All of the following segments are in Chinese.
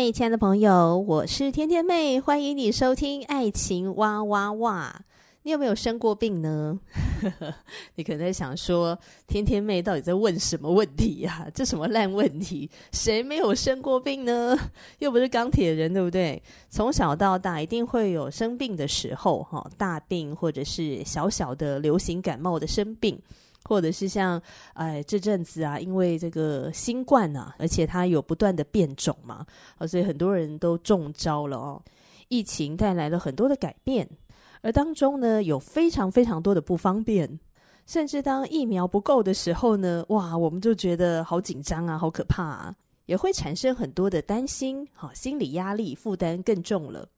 嗨，亲爱的朋友，我是天天妹，欢迎你收听《爱情哇哇哇》。你有没有生过病呢？你可能在想说，天天妹到底在问什么问题呀、这什么烂问题？谁没有生过病呢？又不是钢铁人，对不对？从小到大一定会有生病的时候，哈，大病或者是小小的流行感冒的生病，或者是像哎这阵子啊，因为这个新冠啊，而且它有不断的变种嘛，所以很多人都中招了哦。疫情带来了很多的改变。而当中呢，有非常非常多的不方便，甚至当疫苗不够的时候呢，哇，我们就觉得好紧张啊，好可怕啊，也会产生很多的担心，好，心理压力负担更重了。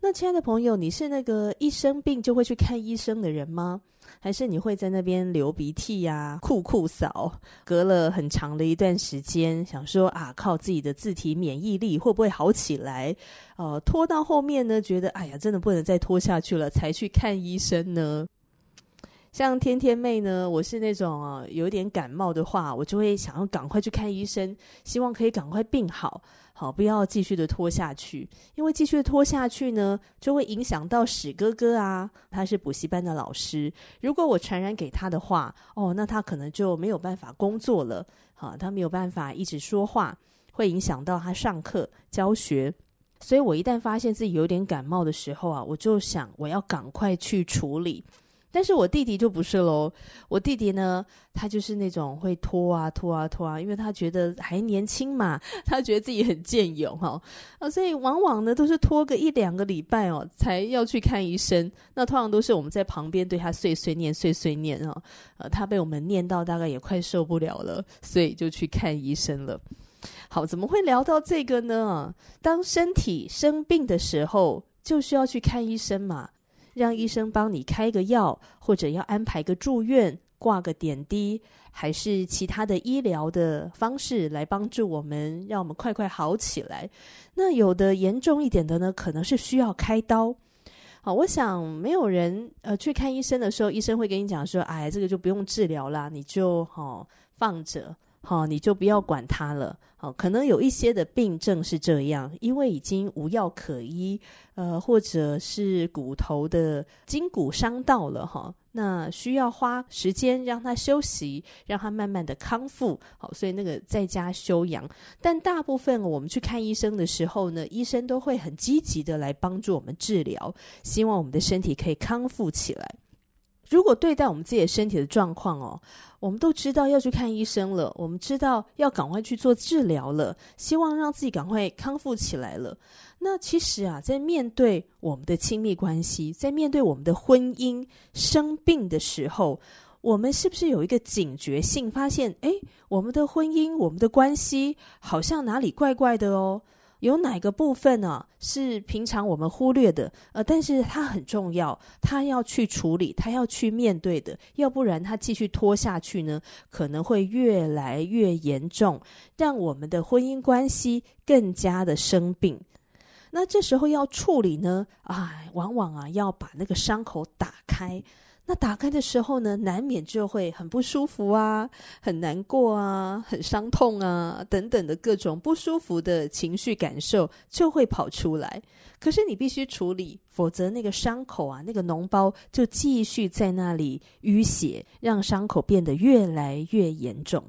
那亲爱的朋友，你是那个一生病就会去看医生的人吗？还是你会在那边流鼻涕呀、酷酷扫？隔了很长的一段时间，想说啊，靠自己的自体免疫力会不会好起来？呃，拖到后面呢，觉得哎呀，真的不能再拖下去了，才去看医生呢。像天天妹呢，我是那种啊，有点感冒的话，我就会想要赶快去看医生，希望可以赶快病好。好，不要继续的拖下去，因为继续拖下去呢，就会影响到史哥哥啊。他是补习班的老师，如果我传染给他的话，哦，那他可能就没有办法工作了。好，他没有办法一直说话，会影响到他上课教学。所以我一旦发现自己有点感冒的时候啊，我就想我要赶快去处理。但是我弟弟就不是喽，我弟弟呢，他就是那种会拖啊拖啊拖啊，因为他觉得还年轻嘛，他觉得自己很健勇哈，啊，所以往往呢都是拖个一两个礼拜哦，才要去看医生。那通常都是我们在旁边对他碎碎念碎碎念啊，呃，他被我们念到大概也快受不了了，所以就去看医生了。好，怎么会聊到这个呢？当身体生病的时候，就需要去看医生嘛。让医生帮你开个药，或者要安排个住院、挂个点滴，还是其他的医疗的方式来帮助我们，让我们快快好起来。那有的严重一点的呢，可能是需要开刀。好，我想没有人呃去看医生的时候，医生会跟你讲说：“哎，这个就不用治疗啦，你就好、哦、放着。”好，你就不要管它了。好，可能有一些的病症是这样，因为已经无药可医，呃，或者是骨头的筋骨伤到了哈，那需要花时间让它休息，让它慢慢的康复。好，所以那个在家休养。但大部分我们去看医生的时候呢，医生都会很积极的来帮助我们治疗，希望我们的身体可以康复起来。如果对待我们自己的身体的状况哦，我们都知道要去看医生了，我们知道要赶快去做治疗了，希望让自己赶快康复起来了。那其实啊，在面对我们的亲密关系，在面对我们的婚姻生病的时候，我们是不是有一个警觉性，发现诶，我们的婚姻、我们的关系好像哪里怪怪的哦？有哪个部分呢、是平常我们忽略的？呃，但是它很重要，它要去处理，它要去面对的，要不然它继续拖下去呢，可能会越来越严重，让我们的婚姻关系更加的生病。那这时候要处理呢，啊，往往啊要把那个伤口打开。那打开的时候呢，难免就会很不舒服啊，很难过啊，很伤痛啊，等等的各种不舒服的情绪感受就会跑出来。可是你必须处理，否则那个伤口啊，那个脓包就继续在那里淤血，让伤口变得越来越严重。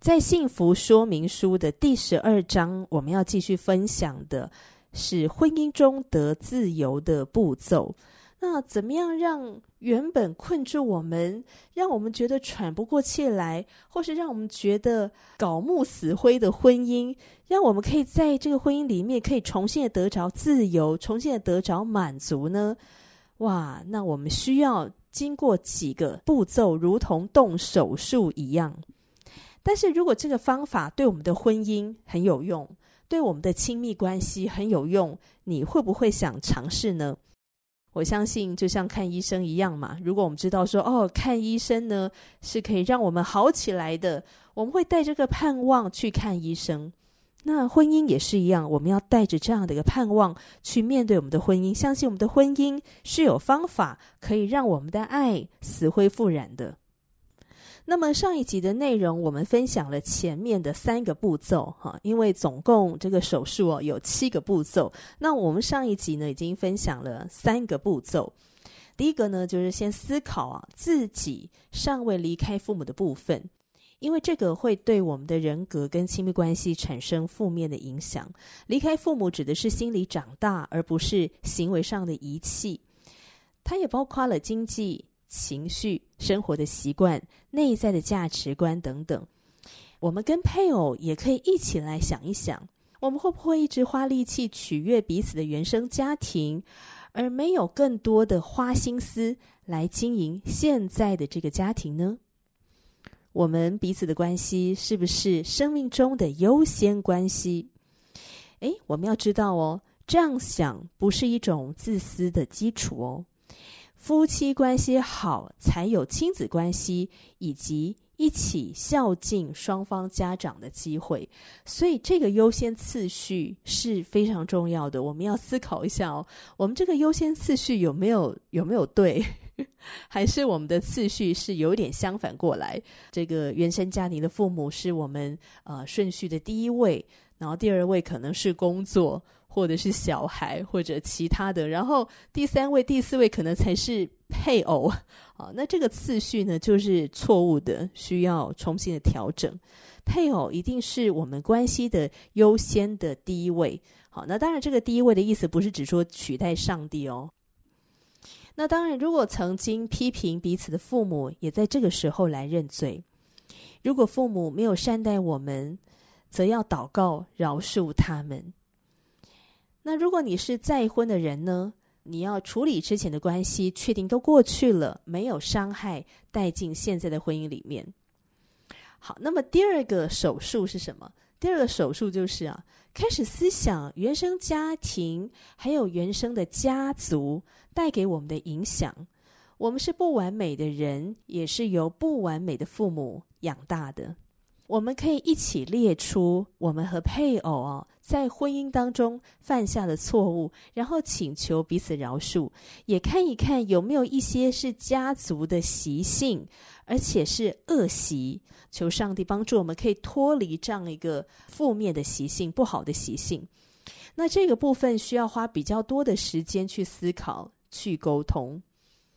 在幸福说明书的第十二章，我们要继续分享的是婚姻中得自由的步骤。那怎么样让原本困住我们，让我们觉得喘不过气来，或是让我们觉得槁木死灰的婚姻，让我们可以在这个婚姻里面可以重新的得着自由，重新的得着满足呢？哇，那我们需要经过几个步骤，如同动手术一样。但是如果这个方法对我们的婚姻很有用，对我们的亲密关系很有用，你会不会想尝试呢？我相信，就像看医生一样嘛。如果我们知道说，哦，看医生呢是可以让我们好起来的，我们会带着个盼望去看医生。那婚姻也是一样，我们要带着这样的一个盼望去面对我们的婚姻，相信我们的婚姻是有方法可以让我们的爱死灰复燃的。那么上一集的内容，我们分享了前面的三个步骤，哈，因为总共这个手术哦有七个步骤。那我们上一集呢已经分享了三个步骤。第一个呢就是先思考啊自己尚未离开父母的部分，因为这个会对我们的人格跟亲密关系产生负面的影响。离开父母指的是心理长大，而不是行为上的遗弃。它也包括了经济。情绪、生活的习惯、内在的价值观等等，我们跟配偶也可以一起来想一想，我们会不会一直花力气取悦彼此的原生家庭，而没有更多的花心思来经营现在的这个家庭呢？我们彼此的关系是不是生命中的优先关系？诶，我们要知道哦，这样想不是一种自私的基础哦。夫妻关系好，才有亲子关系以及一起孝敬双方家长的机会。所以，这个优先次序是非常重要的。我们要思考一下哦，我们这个优先次序有没有有没有对？还是我们的次序是有点相反过来？这个原生家庭的父母是我们呃顺序的第一位，然后第二位可能是工作。或者是小孩，或者其他的，然后第三位、第四位可能才是配偶啊。那这个次序呢，就是错误的，需要重新的调整。配偶一定是我们关系的优先的第一位。好，那当然，这个第一位的意思不是只说取代上帝哦。那当然，如果曾经批评彼此的父母，也在这个时候来认罪。如果父母没有善待我们，则要祷告饶恕他们。那如果你是再婚的人呢？你要处理之前的关系，确定都过去了，没有伤害，带进现在的婚姻里面。好，那么第二个手术是什么？第二个手术就是啊，开始思想原生家庭还有原生的家族带给我们的影响。我们是不完美的人，也是由不完美的父母养大的。我们可以一起列出我们和配偶哦，在婚姻当中犯下的错误，然后请求彼此饶恕，也看一看有没有一些是家族的习性，而且是恶习。求上帝帮助我们，可以脱离这样一个负面的习性、不好的习性。那这个部分需要花比较多的时间去思考、去沟通。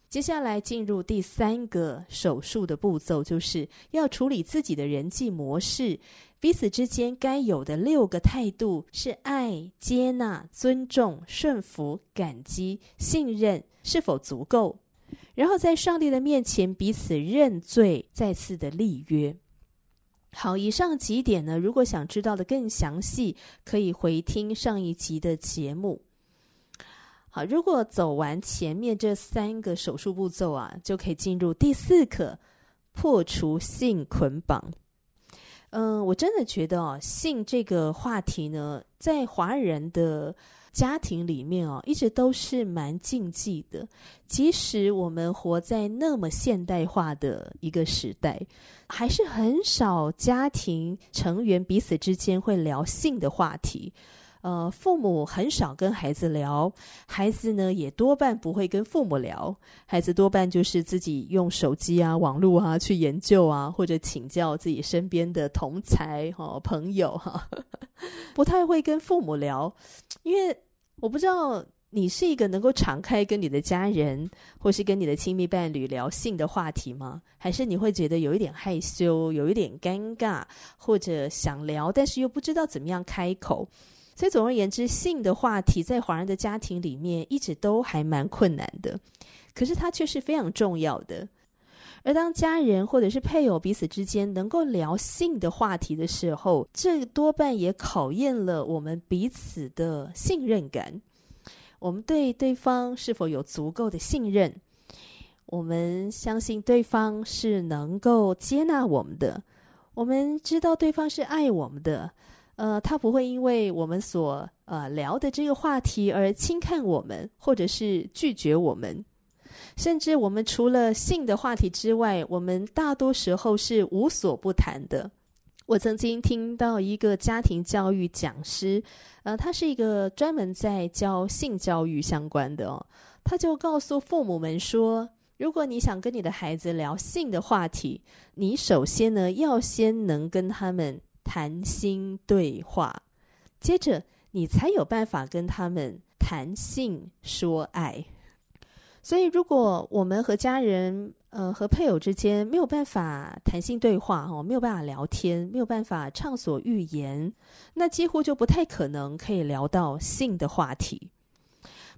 接下来进入第三个手术的步骤，就是要处理自己的人际模式，彼此之间该有的六个态度是爱、接纳、尊重、顺服、感激、信任，是否足够？然后在上帝的面前彼此认罪，再次的立约。好，以上几点呢，如果想知道的更详细，可以回听上一集的节目。好，如果走完前面这三个手术步骤啊，就可以进入第四课，破除性捆绑。嗯，我真的觉得哦，性这个话题呢，在华人的家庭里面哦，一直都是蛮禁忌的。即使我们活在那么现代化的一个时代，还是很少家庭成员彼此之间会聊性的话题。呃，父母很少跟孩子聊，孩子呢也多半不会跟父母聊，孩子多半就是自己用手机啊、网络啊去研究啊，或者请教自己身边的同才哈、哦、朋友哈，不太会跟父母聊，因为我不知道你是一个能够敞开跟你的家人或是跟你的亲密伴侣聊性的话题吗？还是你会觉得有一点害羞、有一点尴尬，或者想聊，但是又不知道怎么样开口？所以总而言之，性的话题在华人的家庭里面一直都还蛮困难的，可是它却是非常重要的。而当家人或者是配偶彼此之间能够聊性的话题的时候，这多半也考验了我们彼此的信任感。我们对对方是否有足够的信任？我们相信对方是能够接纳我们的，我们知道对方是爱我们的，呃，他不会因为我们所呃聊的这个话题而轻看我们，或者是拒绝我们。甚至我们除了性的话题之外，我们大多时候是无所不谈的。我曾经听到一个家庭教育讲师，呃，他是一个专门在教性教育相关的哦，他就告诉父母们说。如果你想跟你的孩子聊性的话题，你首先呢要先能跟他们谈心对话，接着你才有办法跟他们谈性说爱。所以，如果我们和家人、呃和配偶之间没有办法谈性对话，哦，没有办法聊天，没有办法畅所欲言，那几乎就不太可能可以聊到性的话题。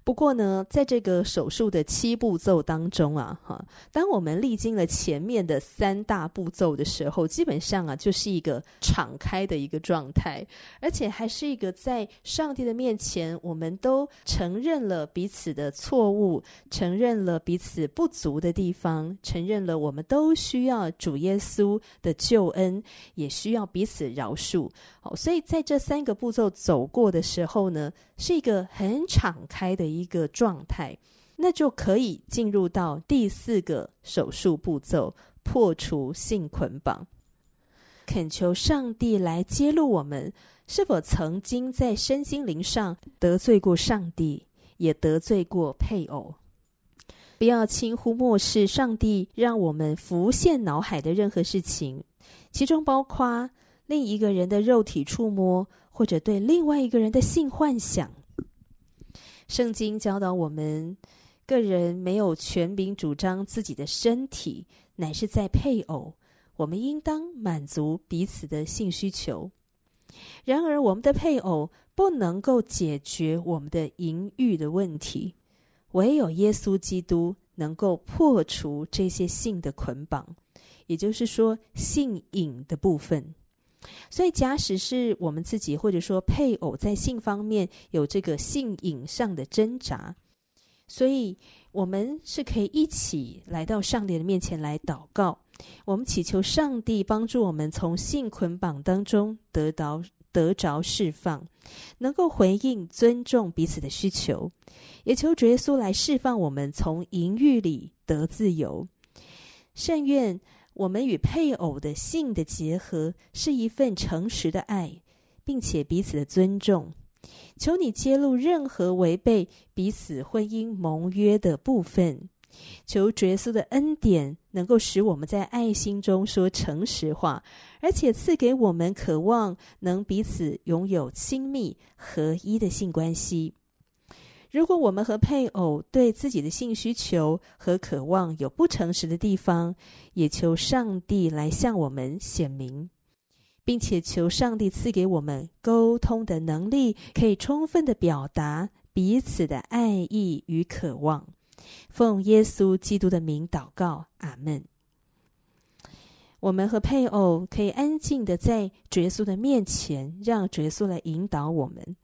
不过呢，在这个手术的七步骤当中啊，哈，当我们历经了前面的三大步骤的时候，基本上啊，就是一个敞开的一个状态，而且还是一个在上帝的面前，我们都承认了彼此的错误，承认了彼此不足的地方，承认了我们都需要主耶稣的救恩，也需要彼此饶恕。好，所以在这三个步骤走过的时候呢，是一个很敞开的一个状态，那就可以进入到第四个手术步骤——破除性捆绑。恳求上帝来揭露我们是否曾经在身心灵上得罪过上帝，也得罪过配偶。不要轻忽漠视上帝让我们浮现脑海的任何事情，其中包括另一个人的肉体触摸。或者对另外一个人的性幻想，圣经教导我们，个人没有权柄主张自己的身体，乃是在配偶。我们应当满足彼此的性需求。然而，我们的配偶不能够解决我们的淫欲的问题，唯有耶稣基督能够破除这些性的捆绑，也就是说，性瘾的部分。所以，假使是我们自己，或者说配偶在性方面有这个性瘾上的挣扎，所以我们是可以一起来到上帝的面前来祷告。我们祈求上帝帮助我们从性捆绑当中得到得着释放，能够回应尊重彼此的需求，也求主耶稣来释放我们从淫欲里得自由。甚愿。我们与配偶的性的结合是一份诚实的爱，并且彼此的尊重。求你揭露任何违背彼此婚姻盟约的部分。求耶稣的恩典能够使我们在爱心中说诚实话，而且赐给我们渴望能彼此拥有亲密合一的性关系。如果我们和配偶对自己的性需求和渴望有不诚实的地方，也求上帝来向我们显明，并且求上帝赐给我们沟通的能力，可以充分的表达彼此的爱意与渴望。奉耶稣基督的名祷告，阿门。我们和配偶可以安静的在耶稣的面前，让耶稣来引导我们。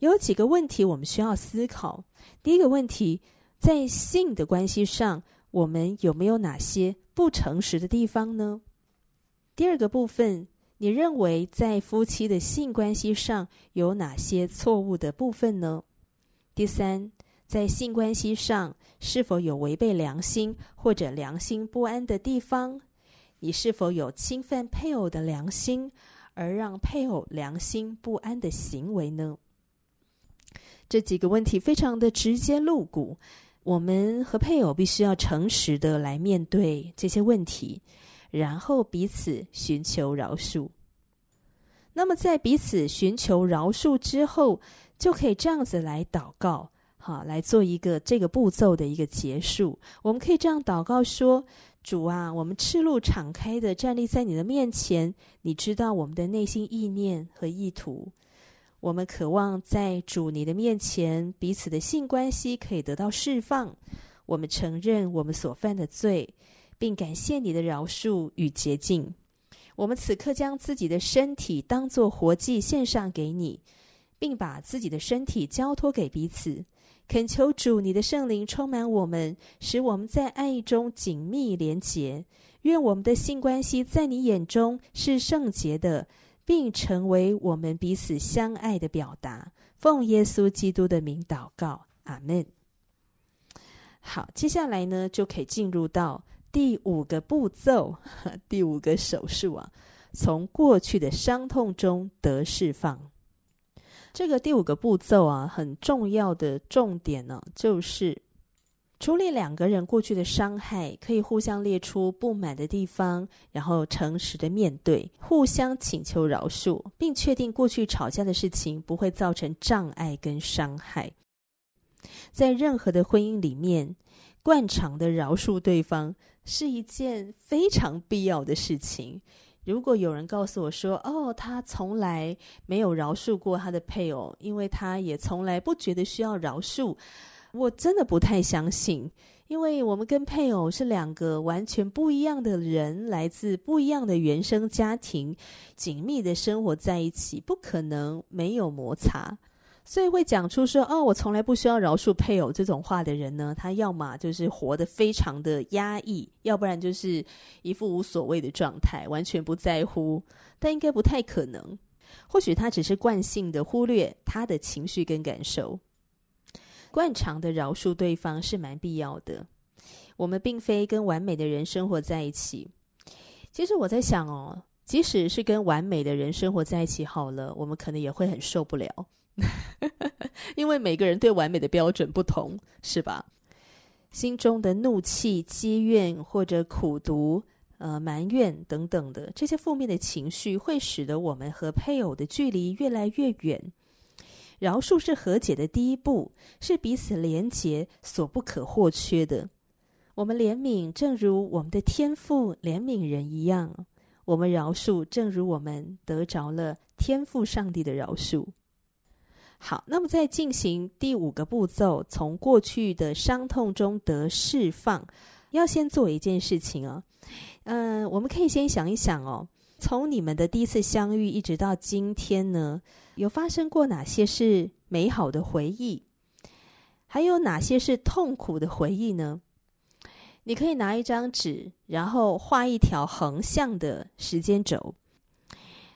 有几个问题我们需要思考。第一个问题，在性的关系上，我们有没有哪些不诚实的地方呢？第二个部分，你认为在夫妻的性关系上有哪些错误的部分呢？第三，在性关系上是否有违背良心或者良心不安的地方？你是否有侵犯配偶的良心而让配偶良心不安的行为呢？这几个问题非常的直接露骨，我们和配偶必须要诚实的来面对这些问题，然后彼此寻求饶恕。那么在彼此寻求饶恕之后，就可以这样子来祷告，好，来做一个这个步骤的一个结束。我们可以这样祷告说：主啊，我们赤露敞开的站立在你的面前，你知道我们的内心意念和意图。我们渴望在主你的面前，彼此的性关系可以得到释放。我们承认我们所犯的罪，并感谢你的饶恕与洁净。我们此刻将自己的身体当作活祭献上给你，并把自己的身体交托给彼此，恳求主，你的圣灵充满我们，使我们在爱意中紧密连结。愿我们的性关系在你眼中是圣洁的，并成为我们彼此相爱的表达。奉耶稣基督的名祷告，阿门。好，接下来呢，就可以进入到第五个步骤，第五个手术啊，从过去的伤痛中得释放。这个第五个步骤啊，很重要的重点呢，就是处理两个人过去的伤害，可以互相列出不满的地方，然后诚实的面对，互相请求饶恕，并确定过去吵架的事情不会造成障碍跟伤害。在任何的婚姻里面，惯常的饶恕对方是一件非常必要的事情。如果有人告诉我说：“哦，他从来没有饶恕过他的配偶，因为他也从来不觉得需要饶恕。”我真的不太相信，因为我们跟配偶是两个完全不一样的人，来自不一样的原生家庭，紧密的生活在一起，不可能没有摩擦。所以会讲出说：“哦，我从来不需要饶恕配偶这种话的人呢，他要么就是活得非常的压抑，要不然就是一副无所谓的状态，完全不在乎。但应该不太可能，或许他只是惯性的忽略他的情绪跟感受。惯常的饶恕对方是蛮必要的。我们并非跟完美的人生活在一起。其实我在想哦，即使是跟完美的人生活在一起好了，我们可能也会很受不了。”因为每个人对完美的标准不同，是吧？心中的怒气、积怨或者苦读、呃埋怨等等的这些负面的情绪，会使得我们和配偶的距离越来越远。饶恕是和解的第一步，是彼此连结所不可或缺的。我们怜悯，正如我们的天父怜悯人一样；我们饶恕，正如我们得着了天父上帝的饶恕。好，那么在进行第五个步骤，从过去的伤痛中得释放，要先做一件事情哦。嗯、我们可以先想一想哦，从你们的第一次相遇一直到今天呢，有发生过哪些是美好的回忆，还有哪些是痛苦的回忆呢？你可以拿一张纸，然后画一条横向的时间轴。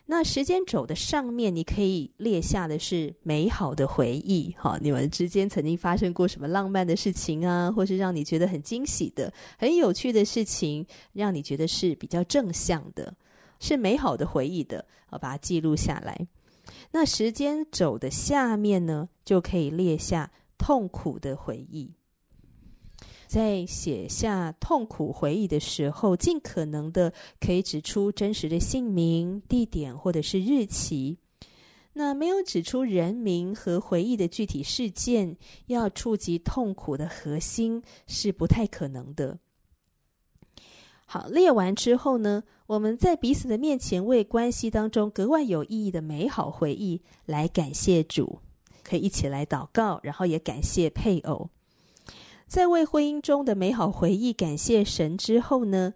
那时间轴的上面，你可以列下的是美好的回忆，哈，你们之间曾经发生过什么浪漫的事情啊，或是让你觉得很惊喜的、很有趣的事情，让你觉得是比较正向的，是美好的回忆的，啊，把它记录下来。那时间轴的下面呢，就可以列下痛苦的回忆。在写下痛苦回忆的时候，尽可能的可以指出真实的姓名、地点或者是日期。那没有指出人名和回忆的具体事件，要触及痛苦的核心是不太可能的。好，列完之后呢，我们在彼此的面前为关系当中格外有意义的美好回忆来感谢主，可以一起来祷告，然后也感谢配偶。在为婚姻中的美好回忆感谢神之后呢，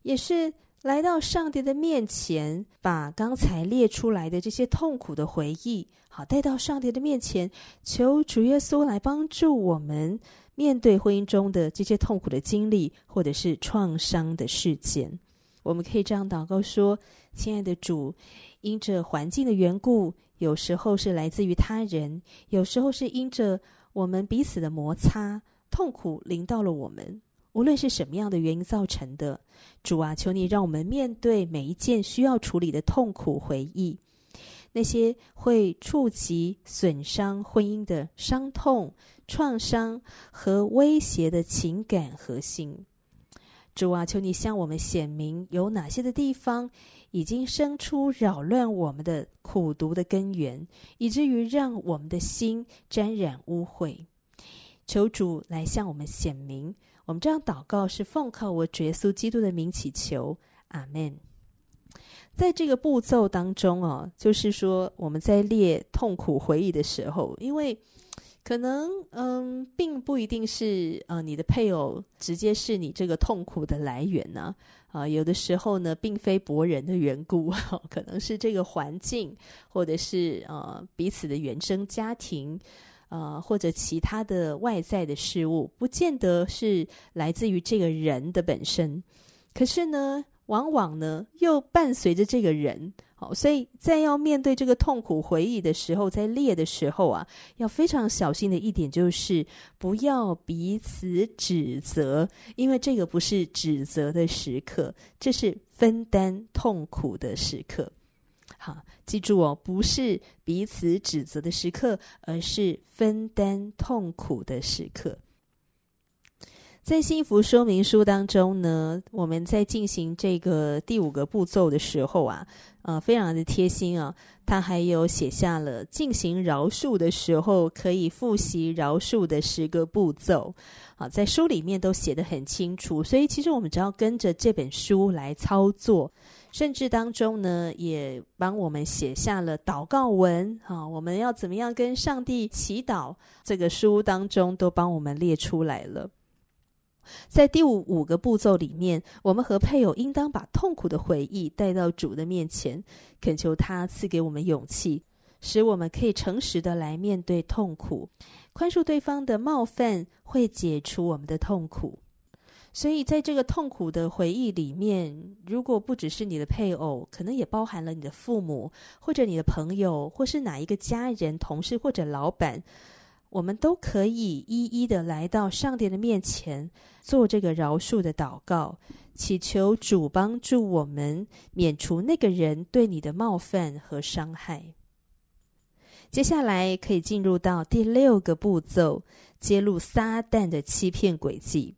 也是来到上帝的面前，把刚才列出来的这些痛苦的回忆，好带到上帝的面前，求主耶稣来帮助我们面对婚姻中的这些痛苦的经历，或者是创伤的事件。我们可以这样祷告说：“亲爱的主，因着环境的缘故，有时候是来自于他人，有时候是因着我们彼此的摩擦。”痛苦临到了我们，无论是什么样的原因造成的，主啊，求你让我们面对每一件需要处理的痛苦回忆，那些会触及损伤婚姻的伤痛、创伤和威胁的情感核心。主啊，求你向我们显明有哪些的地方已经生出扰乱我们的苦毒的根源，以至于让我们的心沾染污秽。求主来向我们显明，我们这样祷告是奉靠我主耶稣基督的名祈求，阿门。在这个步骤当中哦，就是说我们在列痛苦回忆的时候，因为可能嗯，并不一定是呃你的配偶直接是你这个痛苦的来源呢啊，有的时候呢，并非博人的缘故，可能是这个环境，或者是呃彼此的原生家庭。呃，或者其他的外在的事物，不见得是来自于这个人的本身。可是呢，往往呢又伴随着这个人。好，所以在要面对这个痛苦回忆的时候，在列的时候啊，要非常小心的一点就是不要彼此指责，因为这个不是指责的时刻，这是分担痛苦的时刻。好，记住哦，不是彼此指责的时刻，而是分担痛苦的时刻。在幸福说明书当中呢，我们在进行这个第五个步骤的时候啊，呃，非常的贴心啊，他还有写下了进行饶恕的时候可以复习饶恕的十个步骤。啊，在书里面都写得很清楚，所以其实我们只要跟着这本书来操作，甚至当中呢，也帮我们写下了祷告文啊，我们要怎么样跟上帝祈祷，这个书当中都帮我们列出来了。在第五五个步骤里面，我们和配偶应当把痛苦的回忆带到主的面前，恳求他赐给我们勇气，使我们可以诚实的来面对痛苦，宽恕对方的冒犯，会解除我们的痛苦。所以，在这个痛苦的回忆里面，如果不只是你的配偶，可能也包含了你的父母，或者你的朋友，或是哪一个家人、同事或者老板。我们都可以一一的来到上帝的面前，做这个饶恕的祷告，祈求主帮助我们免除那个人对你的冒犯和伤害。接下来可以进入到第六个步骤，揭露撒旦的欺骗诡计。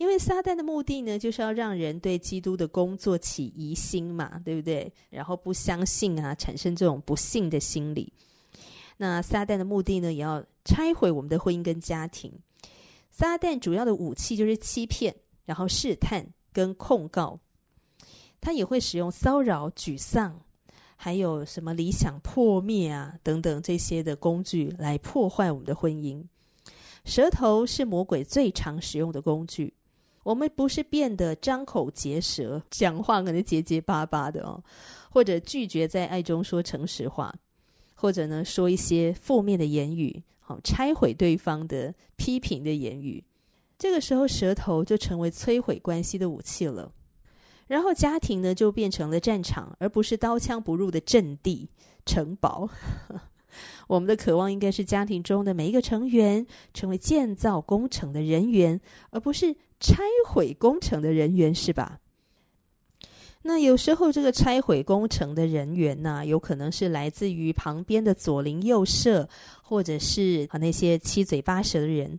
因为撒旦的目的呢，就是要让人对基督的工作起疑心嘛，对不对？然后不相信啊，产生这种不信的心理。那撒旦的目的呢，也要拆毁我们的婚姻跟家庭。撒旦主要的武器就是欺骗，然后试探跟控告。他也会使用骚扰、沮丧，还有什么理想破灭啊等等这些的工具来破坏我们的婚姻。舌头是魔鬼最常使用的工具。我们不是变得张口结舌，讲话可能结结巴巴的哦，或者拒绝在爱中说诚实话。或者呢，说一些负面的言语，好拆毁对方的批评的言语，这个时候舌头就成为摧毁关系的武器了。然后家庭呢，就变成了战场，而不是刀枪不入的阵地城堡。我们的渴望应该是家庭中的每一个成员成为建造工程的人员，而不是拆毁工程的人员，是吧？那有时候，这个拆毁工程的人员呢，有可能是来自于旁边的左邻右舍，或者是啊那些七嘴八舌的人。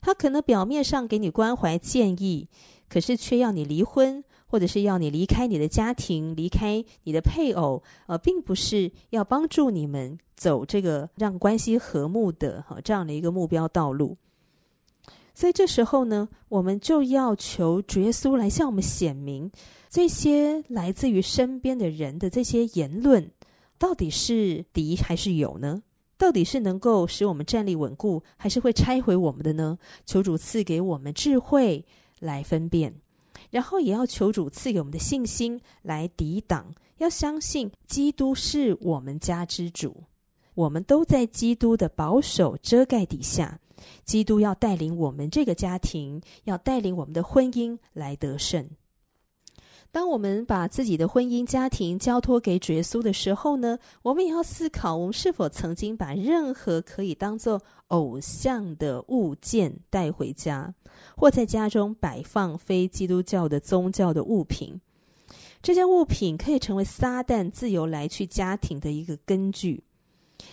他可能表面上给你关怀建议，可是却要你离婚，或者是要你离开你的家庭，离开你的配偶，呃，并不是要帮助你们走这个让关系和睦的哈这样的一个目标道路。所以这时候呢，我们就要求主耶稣来向我们显明。这些来自于身边的人的这些言论，到底是敌还是友呢？到底是能够使我们站立稳固，还是会拆毁我们的呢？求主赐给我们智慧来分辨，然后也要求主赐给我们的信心来抵挡。要相信基督是我们家之主，我们都在基督的保守遮盖底下。基督要带领我们这个家庭，要带领我们的婚姻来得胜。当我们把自己的婚姻家庭交托给主耶稣的时候呢，我们也要思考，我们是否曾经把任何可以当做偶像的物件带回家，或在家中摆放非基督教的宗教的物品。这些物品可以成为撒旦自由来去家庭的一个根据，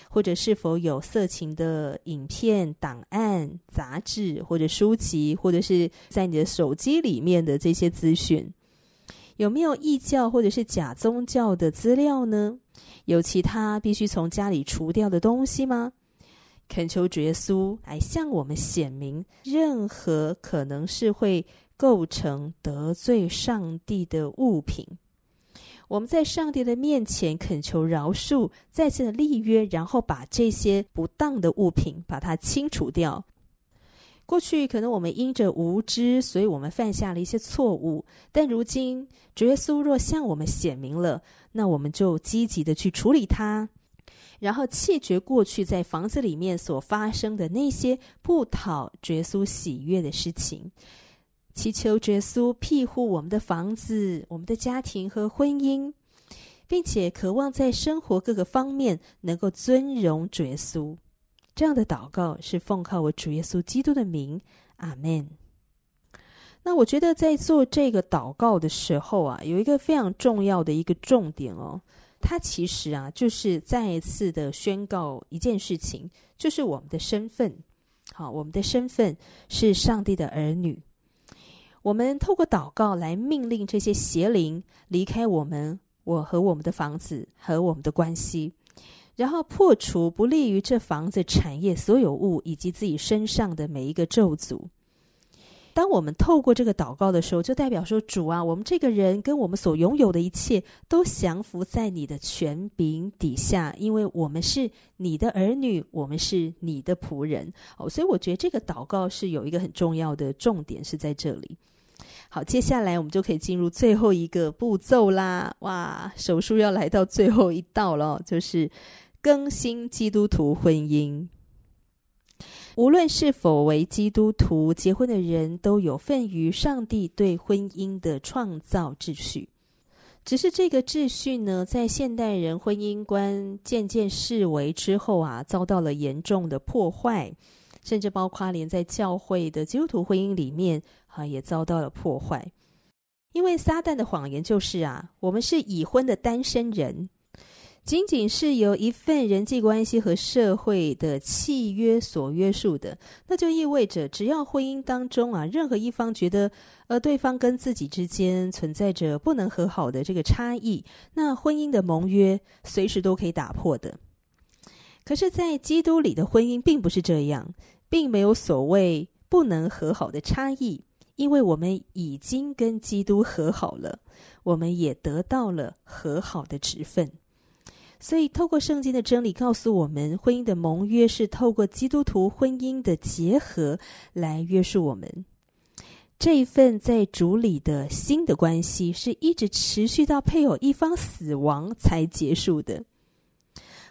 或者是否有色情的影片、档案、杂志或者书籍，或者是在你的手机里面的这些资讯。有没有异教或者是假宗教的资料呢？有其他必须从家里除掉的东西吗？恳求主耶稣来向我们显明，任何可能是会构成得罪上帝的物品。我们在上帝的面前恳求饶恕，再次的立约，然后把这些不当的物品把它清除掉。过去可能我们因着无知，所以我们犯下了一些错误。但如今主耶稣若向我们显明了，那我们就积极的去处理它，然后弃绝过去在房子里面所发生的那些不讨耶稣喜悦的事情，祈求耶稣庇护我们的房子、我们的家庭和婚姻，并且渴望在生活各个方面能够尊荣耶稣。这样的祷告是奉靠我主耶稣基督的名，阿门。那我觉得在做这个祷告的时候啊，有一个非常重要的一个重点哦。它其实啊，就是再一次的宣告一件事情，就是我们的身份。好，我们的身份是上帝的儿女。我们透过祷告来命令这些邪灵离开我们，我和我们的房子和我们的关系，然后破除不利于这房子产业所有物以及自己身上的每一个咒诅。当我们透过这个祷告的时候，就代表说：“主啊，我们这个人跟我们所拥有的一切，都降服在你的权柄底下，因为我们是你的儿女，我们是你的仆人。”哦，所以我觉得这个祷告是有一个很重要的重点是在这里。好，接下来我们就可以进入最后一个步骤啦！哇，手术要来到最后一道了，就是更新基督徒婚姻。无论是否为基督徒，结婚的人都有份于上帝对婚姻的创造秩序。只是这个秩序呢，在现代人婚姻观渐渐式微之后啊，遭到了严重的破坏，甚至包括连在教会的基督徒婚姻里面啊，也遭到了破坏。因为撒旦的谎言就是啊，我们是已婚的单身人。仅仅是由一份人际关系和社会的契约所约束的，那就意味着，只要婚姻当中啊，任何一方觉得，呃，对方跟自己之间存在着不能和好的这个差异，那婚姻的盟约随时都可以打破的。可是，在基督里的婚姻并不是这样，并没有所谓不能和好的差异，因为我们已经跟基督和好了，我们也得到了和好的职分。所以，透过圣经的真理告诉我们，婚姻的盟约是透过基督徒婚姻的结合来约束我们。这一份在主里的新的关系，是一直持续到配偶一方死亡才结束的。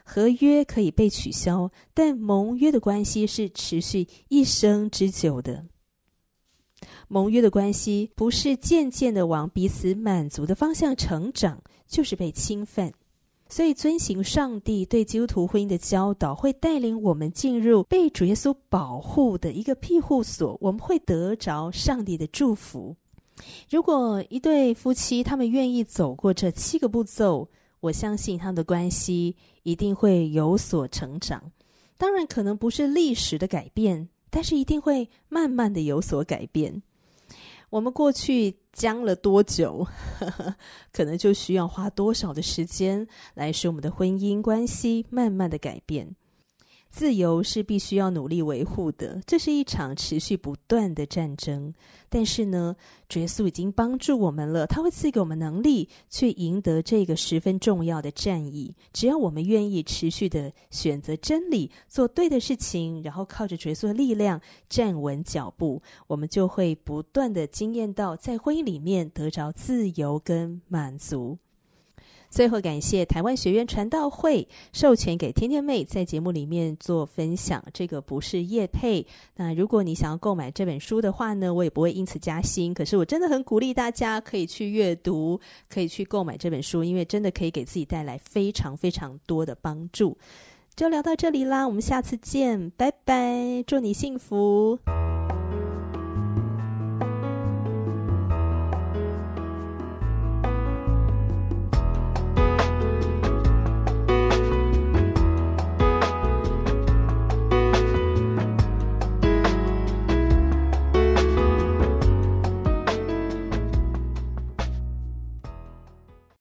合约可以被取消，但盟约的关系是持续一生之久的。盟约的关系不是渐渐的往彼此满足的方向成长，就是被侵犯。所以，遵行上帝对基督徒婚姻的教导，会带领我们进入被主耶稣保护的一个庇护所。我们会得着上帝的祝福。如果一对夫妻他们愿意走过这七个步骤，我相信他们的关系一定会有所成长。当然，可能不是历史的改变，但是一定会慢慢的有所改变。我们过去僵了多久，可能就需要花多少的时间，来使我们的婚姻关系慢慢的改变。自由是必须要努力维护的，这是一场持续不断的战争。但是呢，耶稣已经帮助我们了，他会赐给我们能力，去赢得这个十分重要的战役。只要我们愿意持续的选择真理，做对的事情，然后靠着耶稣的力量站稳脚步，我们就会不断的经验到在婚姻里面得着自由跟满足。最后，感谢台湾学院传道会授权给天天妹在节目里面做分享。这个不是叶配。那如果你想要购买这本书的话呢，我也不会因此加薪。可是我真的很鼓励大家可以去阅读，可以去购买这本书，因为真的可以给自己带来非常非常多的帮助。就聊到这里啦，我们下次见，拜拜，祝你幸福。